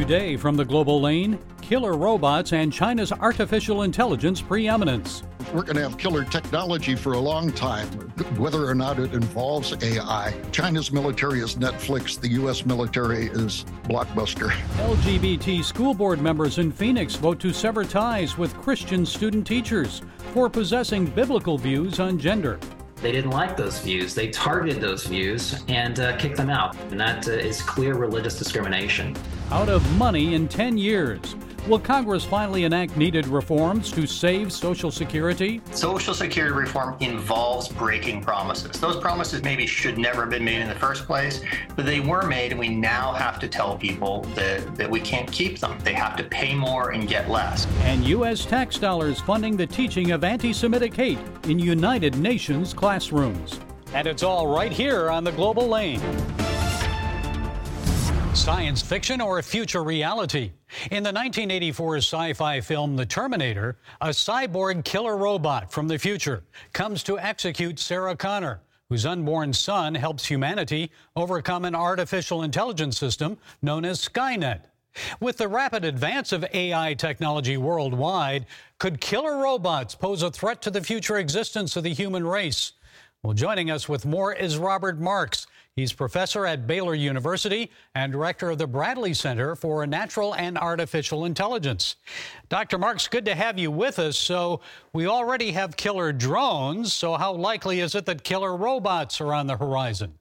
Today from the global lane, killer robots and China's artificial intelligence preeminence. We're going to have killer technology for a long time, whether or not it involves AI. China's military is Netflix, the U.S. military is Blockbuster. LGBT school board members in Phoenix vote to sever ties with Christian student teachers for possessing biblical views on gender. They didn't like those views. They targeted those views and uh, kicked them out. And that uh, is clear religious discrimination. Out of money in 10 years. Will Congress finally enact needed reforms to save Social Security? Social Security reform involves breaking promises. Those promises maybe should never have been made in the first place, but they were made, and we now have to tell people that, that we can't keep them. They have to pay more and get less. And U.S. tax dollars funding the teaching of anti Semitic hate in United Nations classrooms. And it's all right here on the Global Lane. Science fiction or a future reality? In the 1984 sci fi film The Terminator, a cyborg killer robot from the future comes to execute Sarah Connor, whose unborn son helps humanity overcome an artificial intelligence system known as Skynet. With the rapid advance of AI technology worldwide, could killer robots pose a threat to the future existence of the human race? Well, joining us with more is Robert Marks. He's professor at Baylor University and director of the Bradley Center for Natural and Artificial Intelligence. Dr. Marks, good to have you with us. So, we already have killer drones. So, how likely is it that killer robots are on the horizon?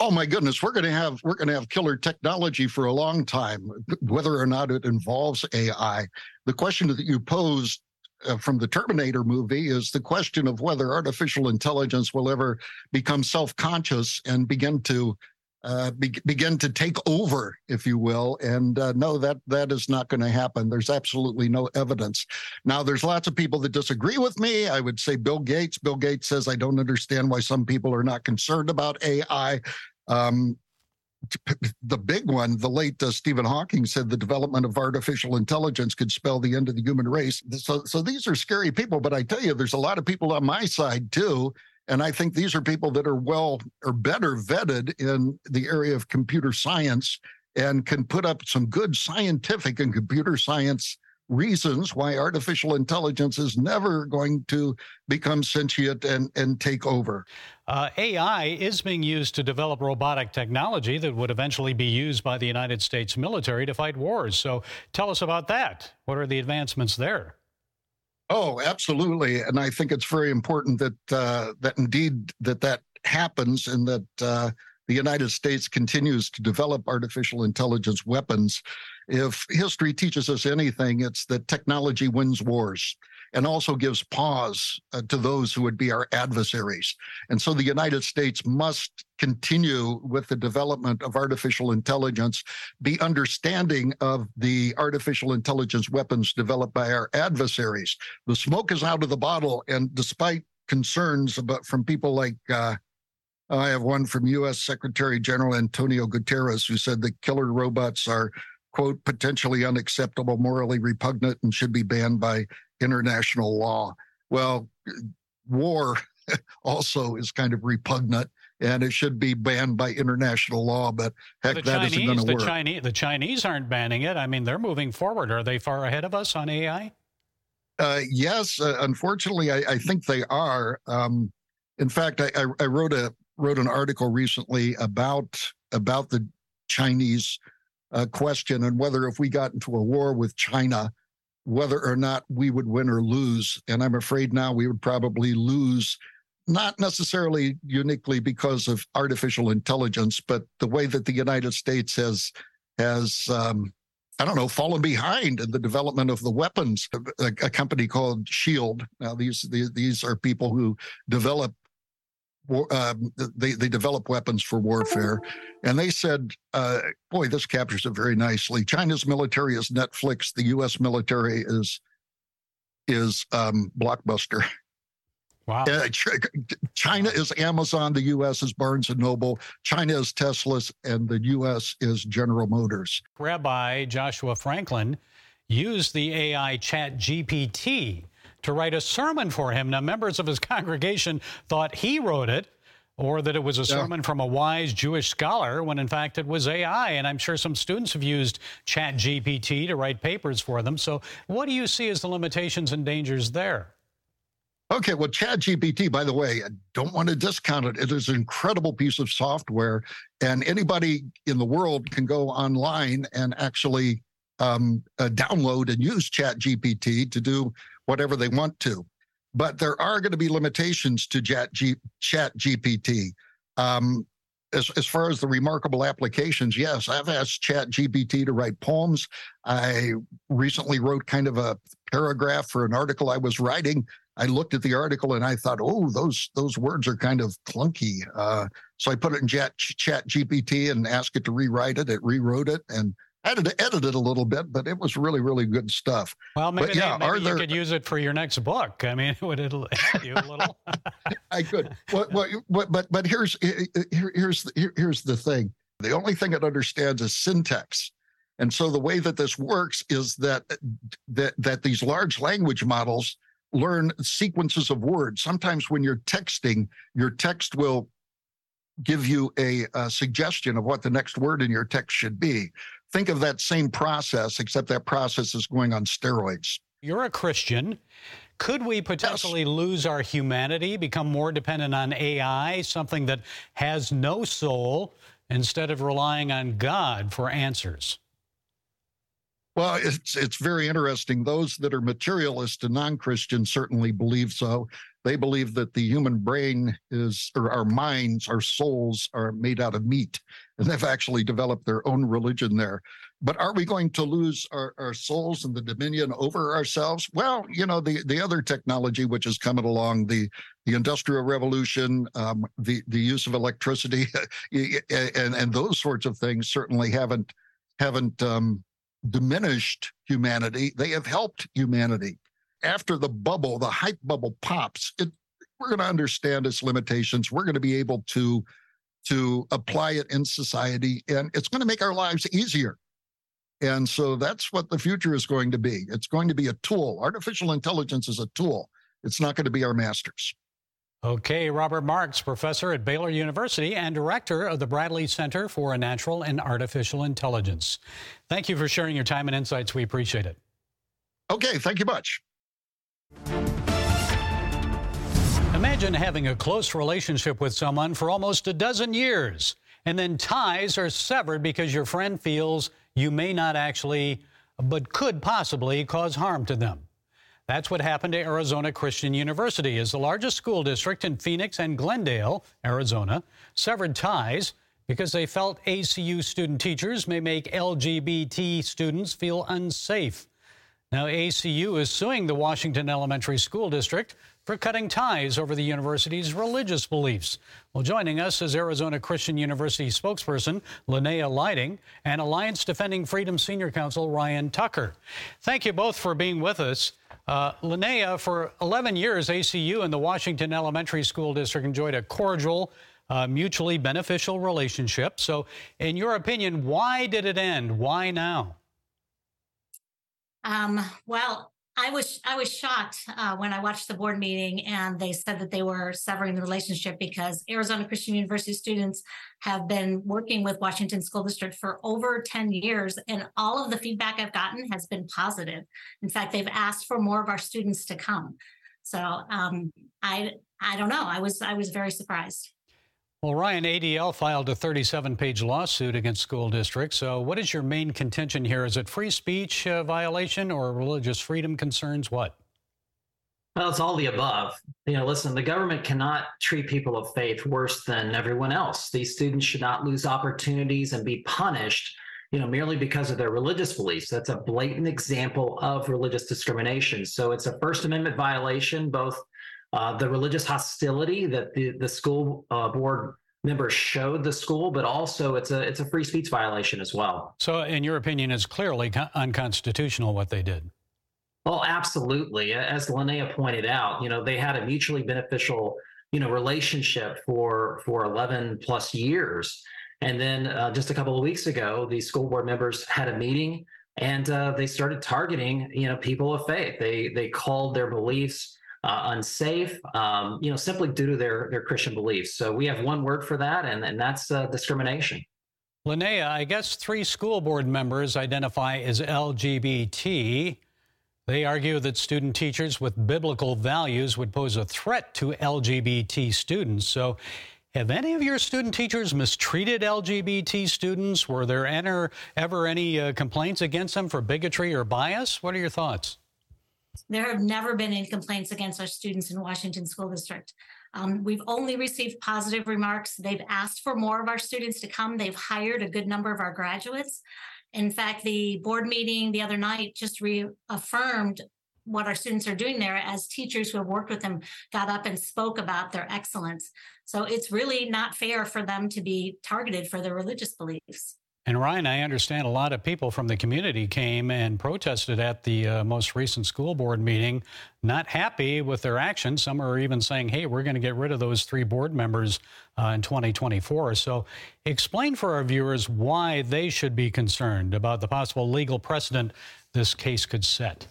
Oh my goodness, we're going to have we're going to have killer technology for a long time, whether or not it involves AI. The question that you posed uh, from the Terminator movie is the question of whether artificial intelligence will ever become self-conscious and begin to uh, be, begin to take over, if you will. And uh, no, that that is not going to happen. There's absolutely no evidence. Now, there's lots of people that disagree with me. I would say Bill Gates. Bill Gates says I don't understand why some people are not concerned about AI. Um, the big one, the late uh, Stephen Hawking said the development of artificial intelligence could spell the end of the human race. So, so these are scary people, but I tell you, there's a lot of people on my side too. And I think these are people that are well or better vetted in the area of computer science and can put up some good scientific and computer science reasons why artificial intelligence is never going to become sentient and, and take over. Uh, AI is being used to develop robotic technology that would eventually be used by the United States military to fight wars. So tell us about that. What are the advancements there? Oh, absolutely, and I think it's very important that uh, that indeed that that happens, and that uh, the United States continues to develop artificial intelligence weapons. If history teaches us anything, it's that technology wins wars and also gives pause uh, to those who would be our adversaries. And so the United States must continue with the development of artificial intelligence, be understanding of the artificial intelligence weapons developed by our adversaries. The smoke is out of the bottle, and despite concerns about from people like uh, I have one from U.N. Secretary General Antonio Guterres, who said that killer robots are, quote, potentially unacceptable, morally repugnant, and should be banned by international law. Well, war also is kind of repugnant and it should be banned by international law. But heck, well, that Chinese, isn't going to the work. Chinese, the Chinese aren't banning it. I mean, they're moving forward. Are they far ahead of us on AI? Uh, yes, uh, unfortunately, I, I, think they are. Um, in fact, I, I, I, wrote a wrote an article recently about about the Chinese uh, question and whether if we got into a war with China, whether or not we would win or lose. And I'm afraid now we would probably lose, not necessarily uniquely because of artificial intelligence, but the way that the United States has has um, I don't know, fallen behind in the development of the weapons. A, a company called Shield. Now, these, these these are people who develop um, they they develop weapons for warfare, and they said, uh, "Boy, this captures it very nicely." China's military is Netflix. The U.S. military is is um, Blockbuster. Wow. Uh, China is Amazon. The U.S. is Barnes and Noble. China is Tesla, and the U.S. is General Motors. Rabbi Joshua Franklin used the AI Chat GPT to write a sermon for him. Now, members of his congregation thought he wrote it. or that it was a sermon yeah. from a wise Jewish scholar when in fact it was AI. And I'm sure some students have used Chat GPT to write papers for them. So, what do you see as the limitations and dangers there? Okay, well, Chat GPT, by the way, I don't want to discount it. It is an incredible piece of software, and anybody in the world can go online and actually um, uh, download and use Chat GPT to do whatever they want to. But there are going to be limitations to Chat, GPT. Um, as, as far as the remarkable applications, yes, I've asked Chat GPT to write poems. I recently wrote kind of a paragraph for an article I was writing. I looked at the article and I thought, oh, those those words are kind of clunky. Uh, so I put it in Chat, Chat GPT and asked it to rewrite it. It rewrote it, and I had to edit it a little bit, but it was really, really good stuff. Well, maybe, but, yeah, maybe you there, could use it for your next book. I mean, would it help you a little? I could. Well, well, but but here's here, here's here, here's the thing. The only thing it understands is syntax. And so the way that this works is that that that these large language models learn sequences of words. Sometimes when you're texting, your text will give you a, a, suggestion of what the next word in your text should be think of that same process, except that process is going on steroids. You're a Christian. Could we potentially yes. lose our humanity, become more dependent on AI, something that has no soul, instead of relying on God for answers? Well, it's it's very interesting. Those that are materialist and non-Christian certainly believe so. They believe that the human brain is, or our minds, our souls are made out of meat. And they've actually developed their own religion there. But are we going to lose our, our souls and the dominion over ourselves? Well, you know, the, the other technology which is coming along, the, the industrial revolution, um, the, the use of electricity, and, and those sorts of things certainly haven't haven't um, diminished humanity. They have helped humanity after the bubble, the hype bubble pops, it, we're going to understand its limitations. We're going to be able to to apply it in society, and it's going to make our lives easier. And so that's what the future is going to be. It's going to be a tool. Artificial intelligence is a tool. It's not going to be our masters. Okay, Robert Marks, professor at Baylor University and director of the Bradley Center for Natural and Artificial Intelligence. Thank you for sharing your time and insights. We appreciate it. Okay, thank you much. Imagine having a close relationship with someone for almost a dozen years, and then ties are severed because your friend feels you may not actually, but could possibly cause harm to them. That's what happened to Arizona Christian University, as the largest school district in Phoenix and Glendale, Arizona, severed ties because they felt ACU student teachers may make LGBT students feel unsafe. Now, ACU is suing the Washington Elementary School District for cutting ties over the university's religious beliefs. Well, joining us is Arizona Christian University spokesperson Linnea Lighting and Alliance Defending Freedom Senior Counsel Ryan Tucker. Thank you both for being with us. Uh, Linnea, for 11 years, ACU and the Washington Elementary School District enjoyed a cordial, uh, mutually beneficial relationship. So, in your opinion, why did it end? Why now? Um, well, I was I was shocked uh, when I watched the board meeting and they said that they were severing the relationship because Arizona Christian University students have been working with Washington School District for over 10 years and all of the feedback I've gotten has been positive. In fact, they've asked for more of our students to come. So um, I I don't know. I was I was very surprised. Well, Ryan, ADF filed a 37 page lawsuit against school districts. So, what is your main contention here? Is it free speech uh, violation or religious freedom concerns? What? Well, it's all the above. You know, listen, the government cannot treat people of faith worse than everyone else. These students should not lose opportunities and be punished, you know, merely because of their religious beliefs. That's a blatant example of religious discrimination. So it's a First Amendment violation, both uh, the religious hostility that the, the school uh, board members showed the school, but also it's a it's a free speech violation as well. So, in your opinion, it's clearly unconstitutional what they did. Well, absolutely. As Linnea pointed out, you know they had a mutually beneficial you know relationship for for 11 plus years, and then uh, just a couple of weeks ago, the school board members had a meeting and uh, they started targeting you know people of faith. They they called their beliefs uh, unsafe, um, you know, simply due to their their Christian beliefs. So we have one word for that, and, and that's uh, discrimination. Linnea, I guess three school board members identify as LGBT. They argue that student teachers with biblical values would pose a threat to LGBT students. So, have any of your student teachers mistreated LGBT students? Were there ever, ever any uh, complaints against them for bigotry or bias? What are your thoughts? There have never been any complaints against our students in Washington School District. Um, we've only received positive remarks. They've asked for more of our students to come. They've hired a good number of our graduates. In fact, the board meeting the other night just reaffirmed what our students are doing there as teachers who have worked with them got up and spoke about their excellence. So it's really not fair for them to be targeted for their religious beliefs. And Ryan, I understand a lot of people from the community came and protested at the uh, most recent school board meeting, not happy with their actions. Some are even saying, hey, we're going to get rid of those three board members uh, in 2024. So explain for our viewers why they should be concerned about the possible legal precedent this case could set.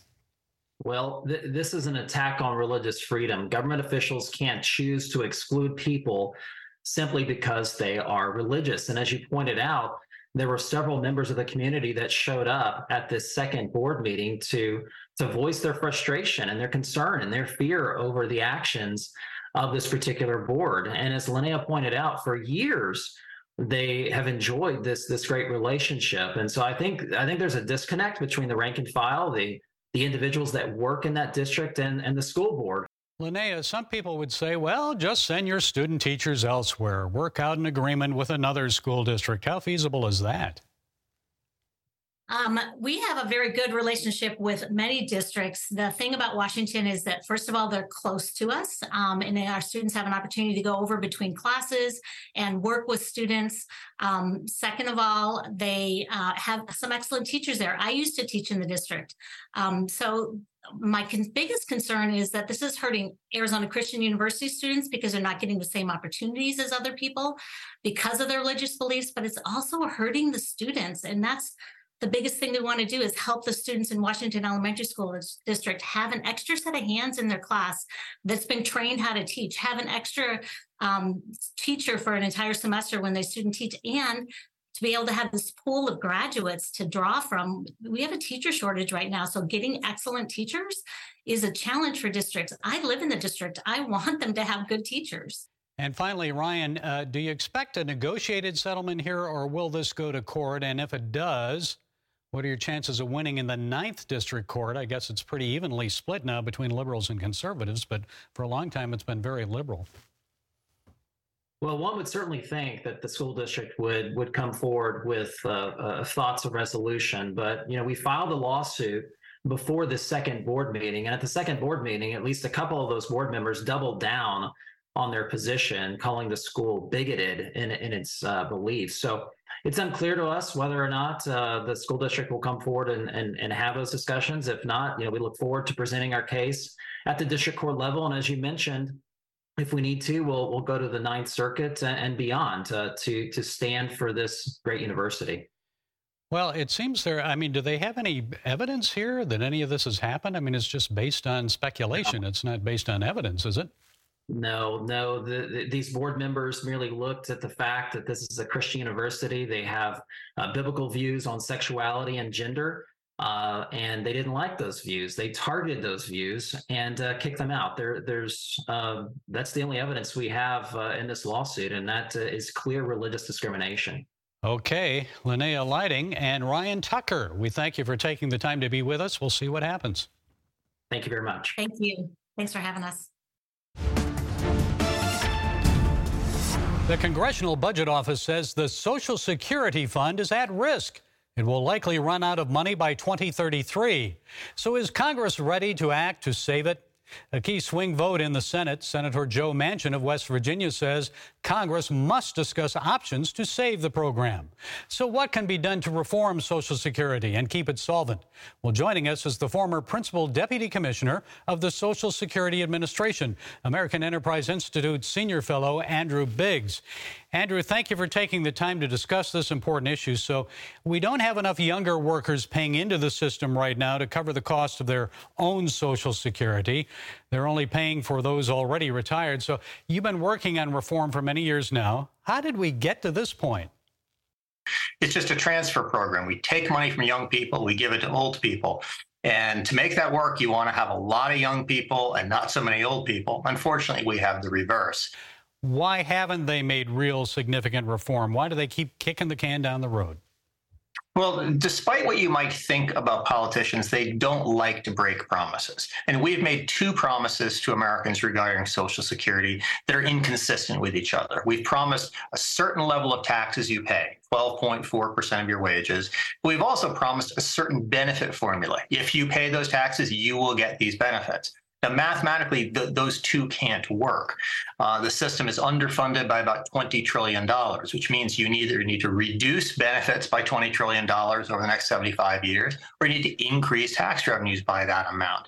Well, th- this is an attack on religious freedom. Government officials can't choose to exclude people simply because they are religious. And as you pointed out, there were several members of the community that showed up at this second board meeting to to voice their frustration and their concern and their fear over the actions of this particular board. And as Linnea pointed out, for years they have enjoyed this this great relationship. And so I think I think there's a disconnect between the rank and file, the the individuals that work in that district and, and the school board. Linnea, some people would say, well, just send your student teachers elsewhere, work out an agreement with another school district. How feasible is that? Um, we have a very good relationship with many districts. The thing about Washington is that, first of all, they're close to us, um, and our students have an opportunity to go over between classes and work with students. Um, second of all, they uh, have some excellent teachers there. I used to teach in the district. Um, so my con- biggest concern is that this is hurting Arizona Christian University students because they're not getting the same opportunities as other people because of their religious beliefs, but it's also hurting the students. And that's the biggest thing we want to do is help the students in Washington Elementary School District have an extra set of hands in their class that's been trained how to teach, have an extra um, teacher for an entire semester when they student teach, and to be able to have this pool of graduates to draw from. We have a teacher shortage right now. So getting excellent teachers is a challenge for districts. I live in the district. I want them to have good teachers. And finally, Ryan, uh, do you expect a negotiated settlement here or will this go to court? And if it does, what are your chances of winning in the ninth district court? I guess it's pretty evenly split now between liberals and conservatives, but for a long time it's been very liberal. Well, one would certainly think that the school district would would come forward with uh, uh, thoughts of resolution, but you know we filed a lawsuit before the second board meeting, and at the second board meeting, at least a couple of those board members doubled down on their position, calling the school bigoted in in its uh, beliefs. So it's unclear to us whether or not uh, the school district will come forward and, and and have those discussions. If not, you know we look forward to presenting our case at the district court level, and as you mentioned if we need to, we'll we'll go to the Ninth Circuit and beyond uh, to to stand for this great university. Well, it seems there. I mean, do they have any evidence here that any of this has happened? I mean, it's just based on speculation. It's not based on evidence, is it? No, no. The, the, these board members merely looked at the fact that this is a Christian university. They have uh, biblical views on sexuality and gender, uh, and they didn't like those views. They targeted those views and uh, kicked them out. There, there's uh, that's the only evidence we have uh, in this lawsuit, and that uh, is clear religious discrimination. Okay, Linnea Lighting and Ryan Tucker, we thank you for taking the time to be with us. We'll see what happens. Thank you very much. Thank you. Thanks for having us. The Congressional Budget Office says the Social Security Fund is at risk it will likely run out of money by 2033. So is Congress ready to act to save it? A key swing vote in the Senate, Senator Joe Manchin of West Virginia says Congress must discuss options to save the program. So, what can be done to reform Social Security and keep it solvent? Well, joining us is the former Principal Deputy Commissioner of the Social Security Administration, American Enterprise Institute Senior Fellow Andrew Biggs. Andrew, thank you for taking the time to discuss this important issue. So, we don't have enough younger workers paying into the system right now to cover the cost of their own Social Security. they're only paying for those already retired. So you've been working on reform for many years now. How did we get to this point? It's just a transfer program. We take money from young people, we give it to old people. And to make that work, you want to have a lot of young people and not so many old people. Unfortunately, we have the reverse. Why haven't they made real significant reform? Why do they keep kicking the can down the road? Well, despite what you might think about politicians, they don't like to break promises. And we've made two promises to Americans regarding Social Security that are inconsistent with each other. We've promised a certain level of taxes you pay, 12.4% of your wages. We've also promised a certain benefit formula. If you pay those taxes, you will get these benefits. Now, mathematically, th- those two can't work. Uh, the system is underfunded by about $20 trillion, which means you either need to reduce benefits by $20 trillion over the next 75 years, or you need to increase tax revenues by that amount.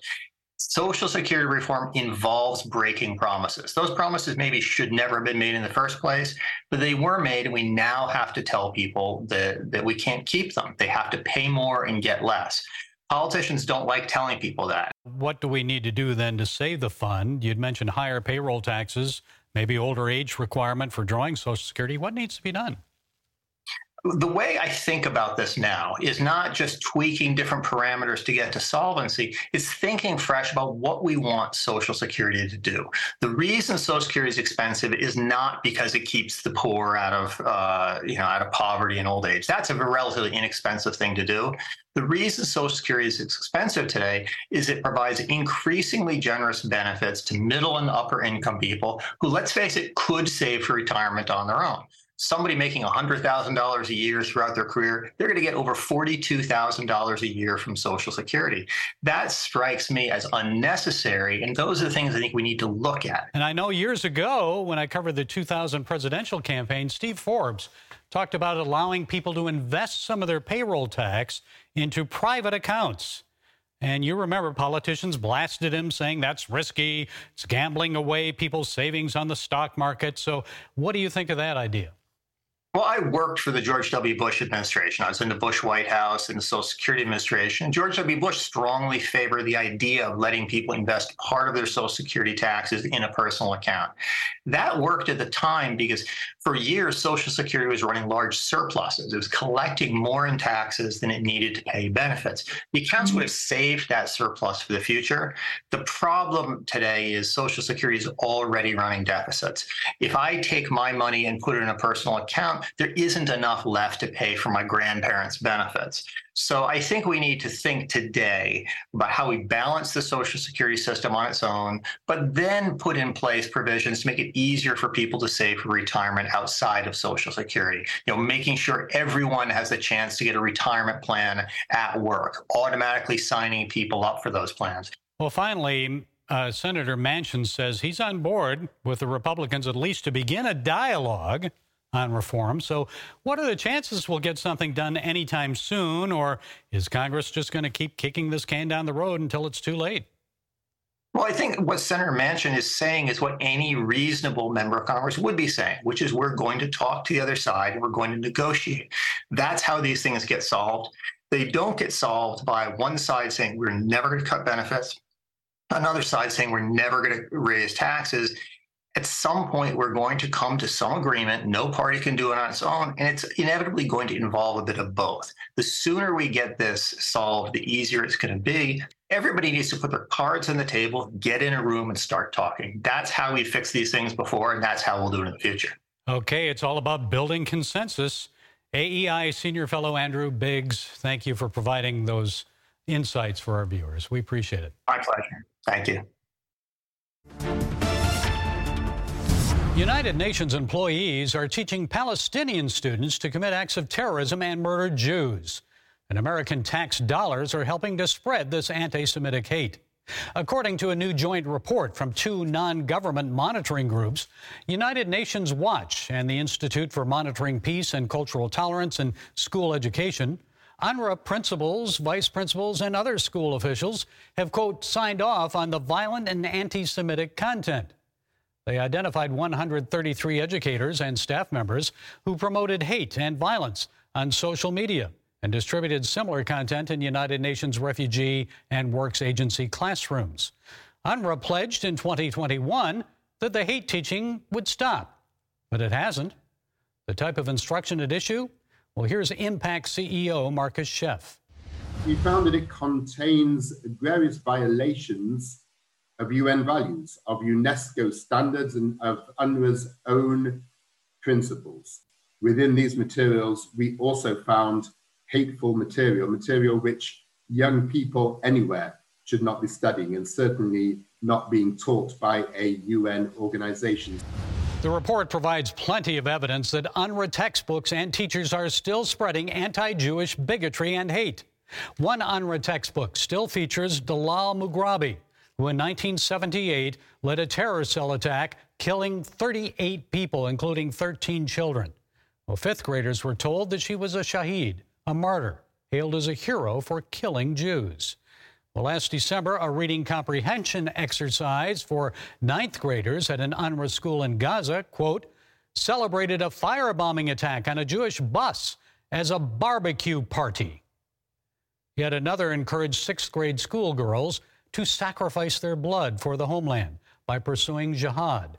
Social Security reform involves breaking promises. Those promises maybe should never have been made in the first place, but they were made, and we now have to tell people that, that we can't keep them. They have to pay more and get less. Politicians don't like telling people that. What do we need to do then to save the fund? You'd mentioned higher payroll taxes, maybe older age requirement for drawing Social Security. What needs to be done? The way I think about this now is not just tweaking different parameters to get to solvency, it's thinking fresh about what we want Social Security to do. The reason Social Security is expensive is not because it keeps the poor out of, uh, you know, out of poverty and old age. That's a relatively inexpensive thing to do. The reason Social Security is expensive today is it provides increasingly generous benefits to middle and upper income people who, let's face it, could save for retirement on their own somebody making $100,000 a year throughout their career, they're going to get over $42,000 a year from Social Security. That strikes me as unnecessary. And those are the things I think we need to look at. And I know years ago, when I covered the 2000 presidential campaign, Steve Forbes talked about allowing people to invest some of their payroll tax into private accounts. And you remember politicians blasted him saying that's risky, it's gambling away people's savings on the stock market. So, what do you think of that idea? Well, I worked for the George W. Bush administration. I was in the Bush White House and the Social Security Administration. George W. Bush strongly favored the idea of letting people invest part of their Social Security taxes in a personal account. That worked at the time because for years, Social Security was running large surpluses. It was collecting more in taxes than it needed to pay benefits. The accounts mm-hmm. would have saved that surplus for the future. The problem today is Social Security is already running deficits. If I take my money and put it in a personal account, there isn't enough left to pay for my grandparents' benefits. So I think we need to think today about how we balance the Social Security system on its own, but then put in place provisions to make it easier for people to save for retirement outside of Social Security. You know, making sure everyone has a chance to get a retirement plan at work, automatically signing people up for those plans. Well, finally, uh, Senator Manchin says he's on board with the Republicans at least to begin a dialogue on reform. So, what are the chances we'll get something done anytime soon, or is Congress just going to keep kicking this can down the road until it's too late? Well, I think what Senator Manchin is saying is what any reasonable member of Congress would be saying, which is we're going to talk to the other side and we're going to negotiate. That's how these things get solved. They don't get solved by one side saying we're never going to cut benefits, another side saying we're never going to raise taxes, at some point we're going to come to some agreement. No party can do it on its own, and it's inevitably going to involve a bit of both. The sooner we get this solved, the easier it's going to be. Everybody needs to put their cards on the table, get in a room, and start talking. That's how we fixed these things before, and that's how we'll do it in the future. Okay, it's all about building consensus. AEI Senior Fellow Andrew Biggs, thank you for providing those insights for our viewers. We appreciate it. My pleasure. Thank you. United Nations employees are teaching Palestinian students to commit acts of terrorism and murder Jews. And American tax dollars are helping to spread this anti Semitic hate. According to a new joint report from two non government monitoring groups, United Nations Watch and the Institute for Monitoring Peace and Cultural Tolerance in School Education, UNRWA principals, vice principals, and other school officials have, quote, signed off on the violent and anti Semitic content. They identified 133 educators and staff members who promoted hate and violence on social media and distributed similar content in United Nations refugee and works agency classrooms. UNRWA pledged in 2021 that the hate teaching would stop, but it hasn't. The type of instruction at issue? Well, here's Impact CEO Marcus Sheff. We found that it contains various violations of UN values, of UNESCO standards, and of UNRWA's own principles. Within these materials, we also found hateful material, material which young people anywhere should not be studying and certainly not being taught by a UN organization. The report provides plenty of evidence that UNRWA textbooks and teachers are still spreading anti Jewish bigotry and hate. One UNRWA textbook still features Dalal Mughrabi, who in 1978 led a terror cell attack, killing 38 people, including 13 children. Well, fifth graders were told that she was a shaheed, a martyr, hailed as a hero for killing Jews. Well, last December, a reading comprehension exercise for ninth graders at an UNRWA school in Gaza, quote, celebrated a firebombing attack on a Jewish bus as a barbecue party. Yet another encouraged sixth grade schoolgirls to sacrifice their blood for the homeland by pursuing jihad.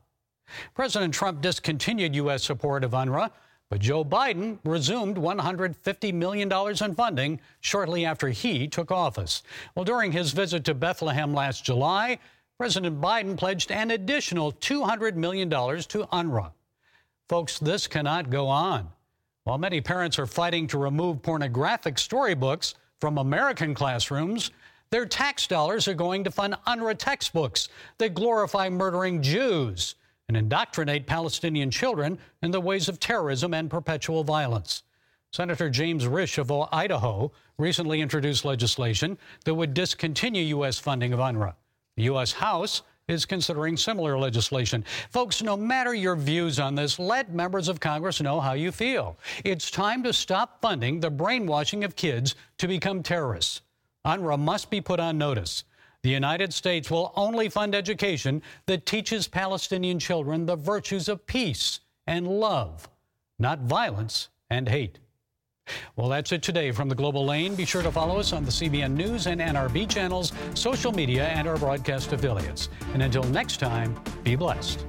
President Trump discontinued U.S. support of UNRWA but Joe Biden resumed $150 million in funding shortly after he took office. Well, during his visit to Bethlehem last July, President Biden pledged an additional $200 million to UNRWA. Folks, this cannot go on. While many parents are fighting to remove pornographic storybooks from American classrooms, their tax dollars are going to fund UNRWA textbooks that glorify murdering Jews and indoctrinate Palestinian children in the ways of terrorism and perpetual violence. Senator James Risch of Idaho recently introduced legislation that would discontinue U.S. funding of UNRWA. The U.S. House is considering similar legislation. Folks, no matter your views on this, let members of Congress know how you feel. It's time to stop funding the brainwashing of kids to become terrorists. UNRWA must be put on notice. The United States will only fund education that teaches Palestinian children the virtues of peace and love, not violence and hate. Well, that's it today from the Global Lane. Be sure to follow us on the CBN News and NRB channels, social media, and our broadcast affiliates. And until next time, be blessed.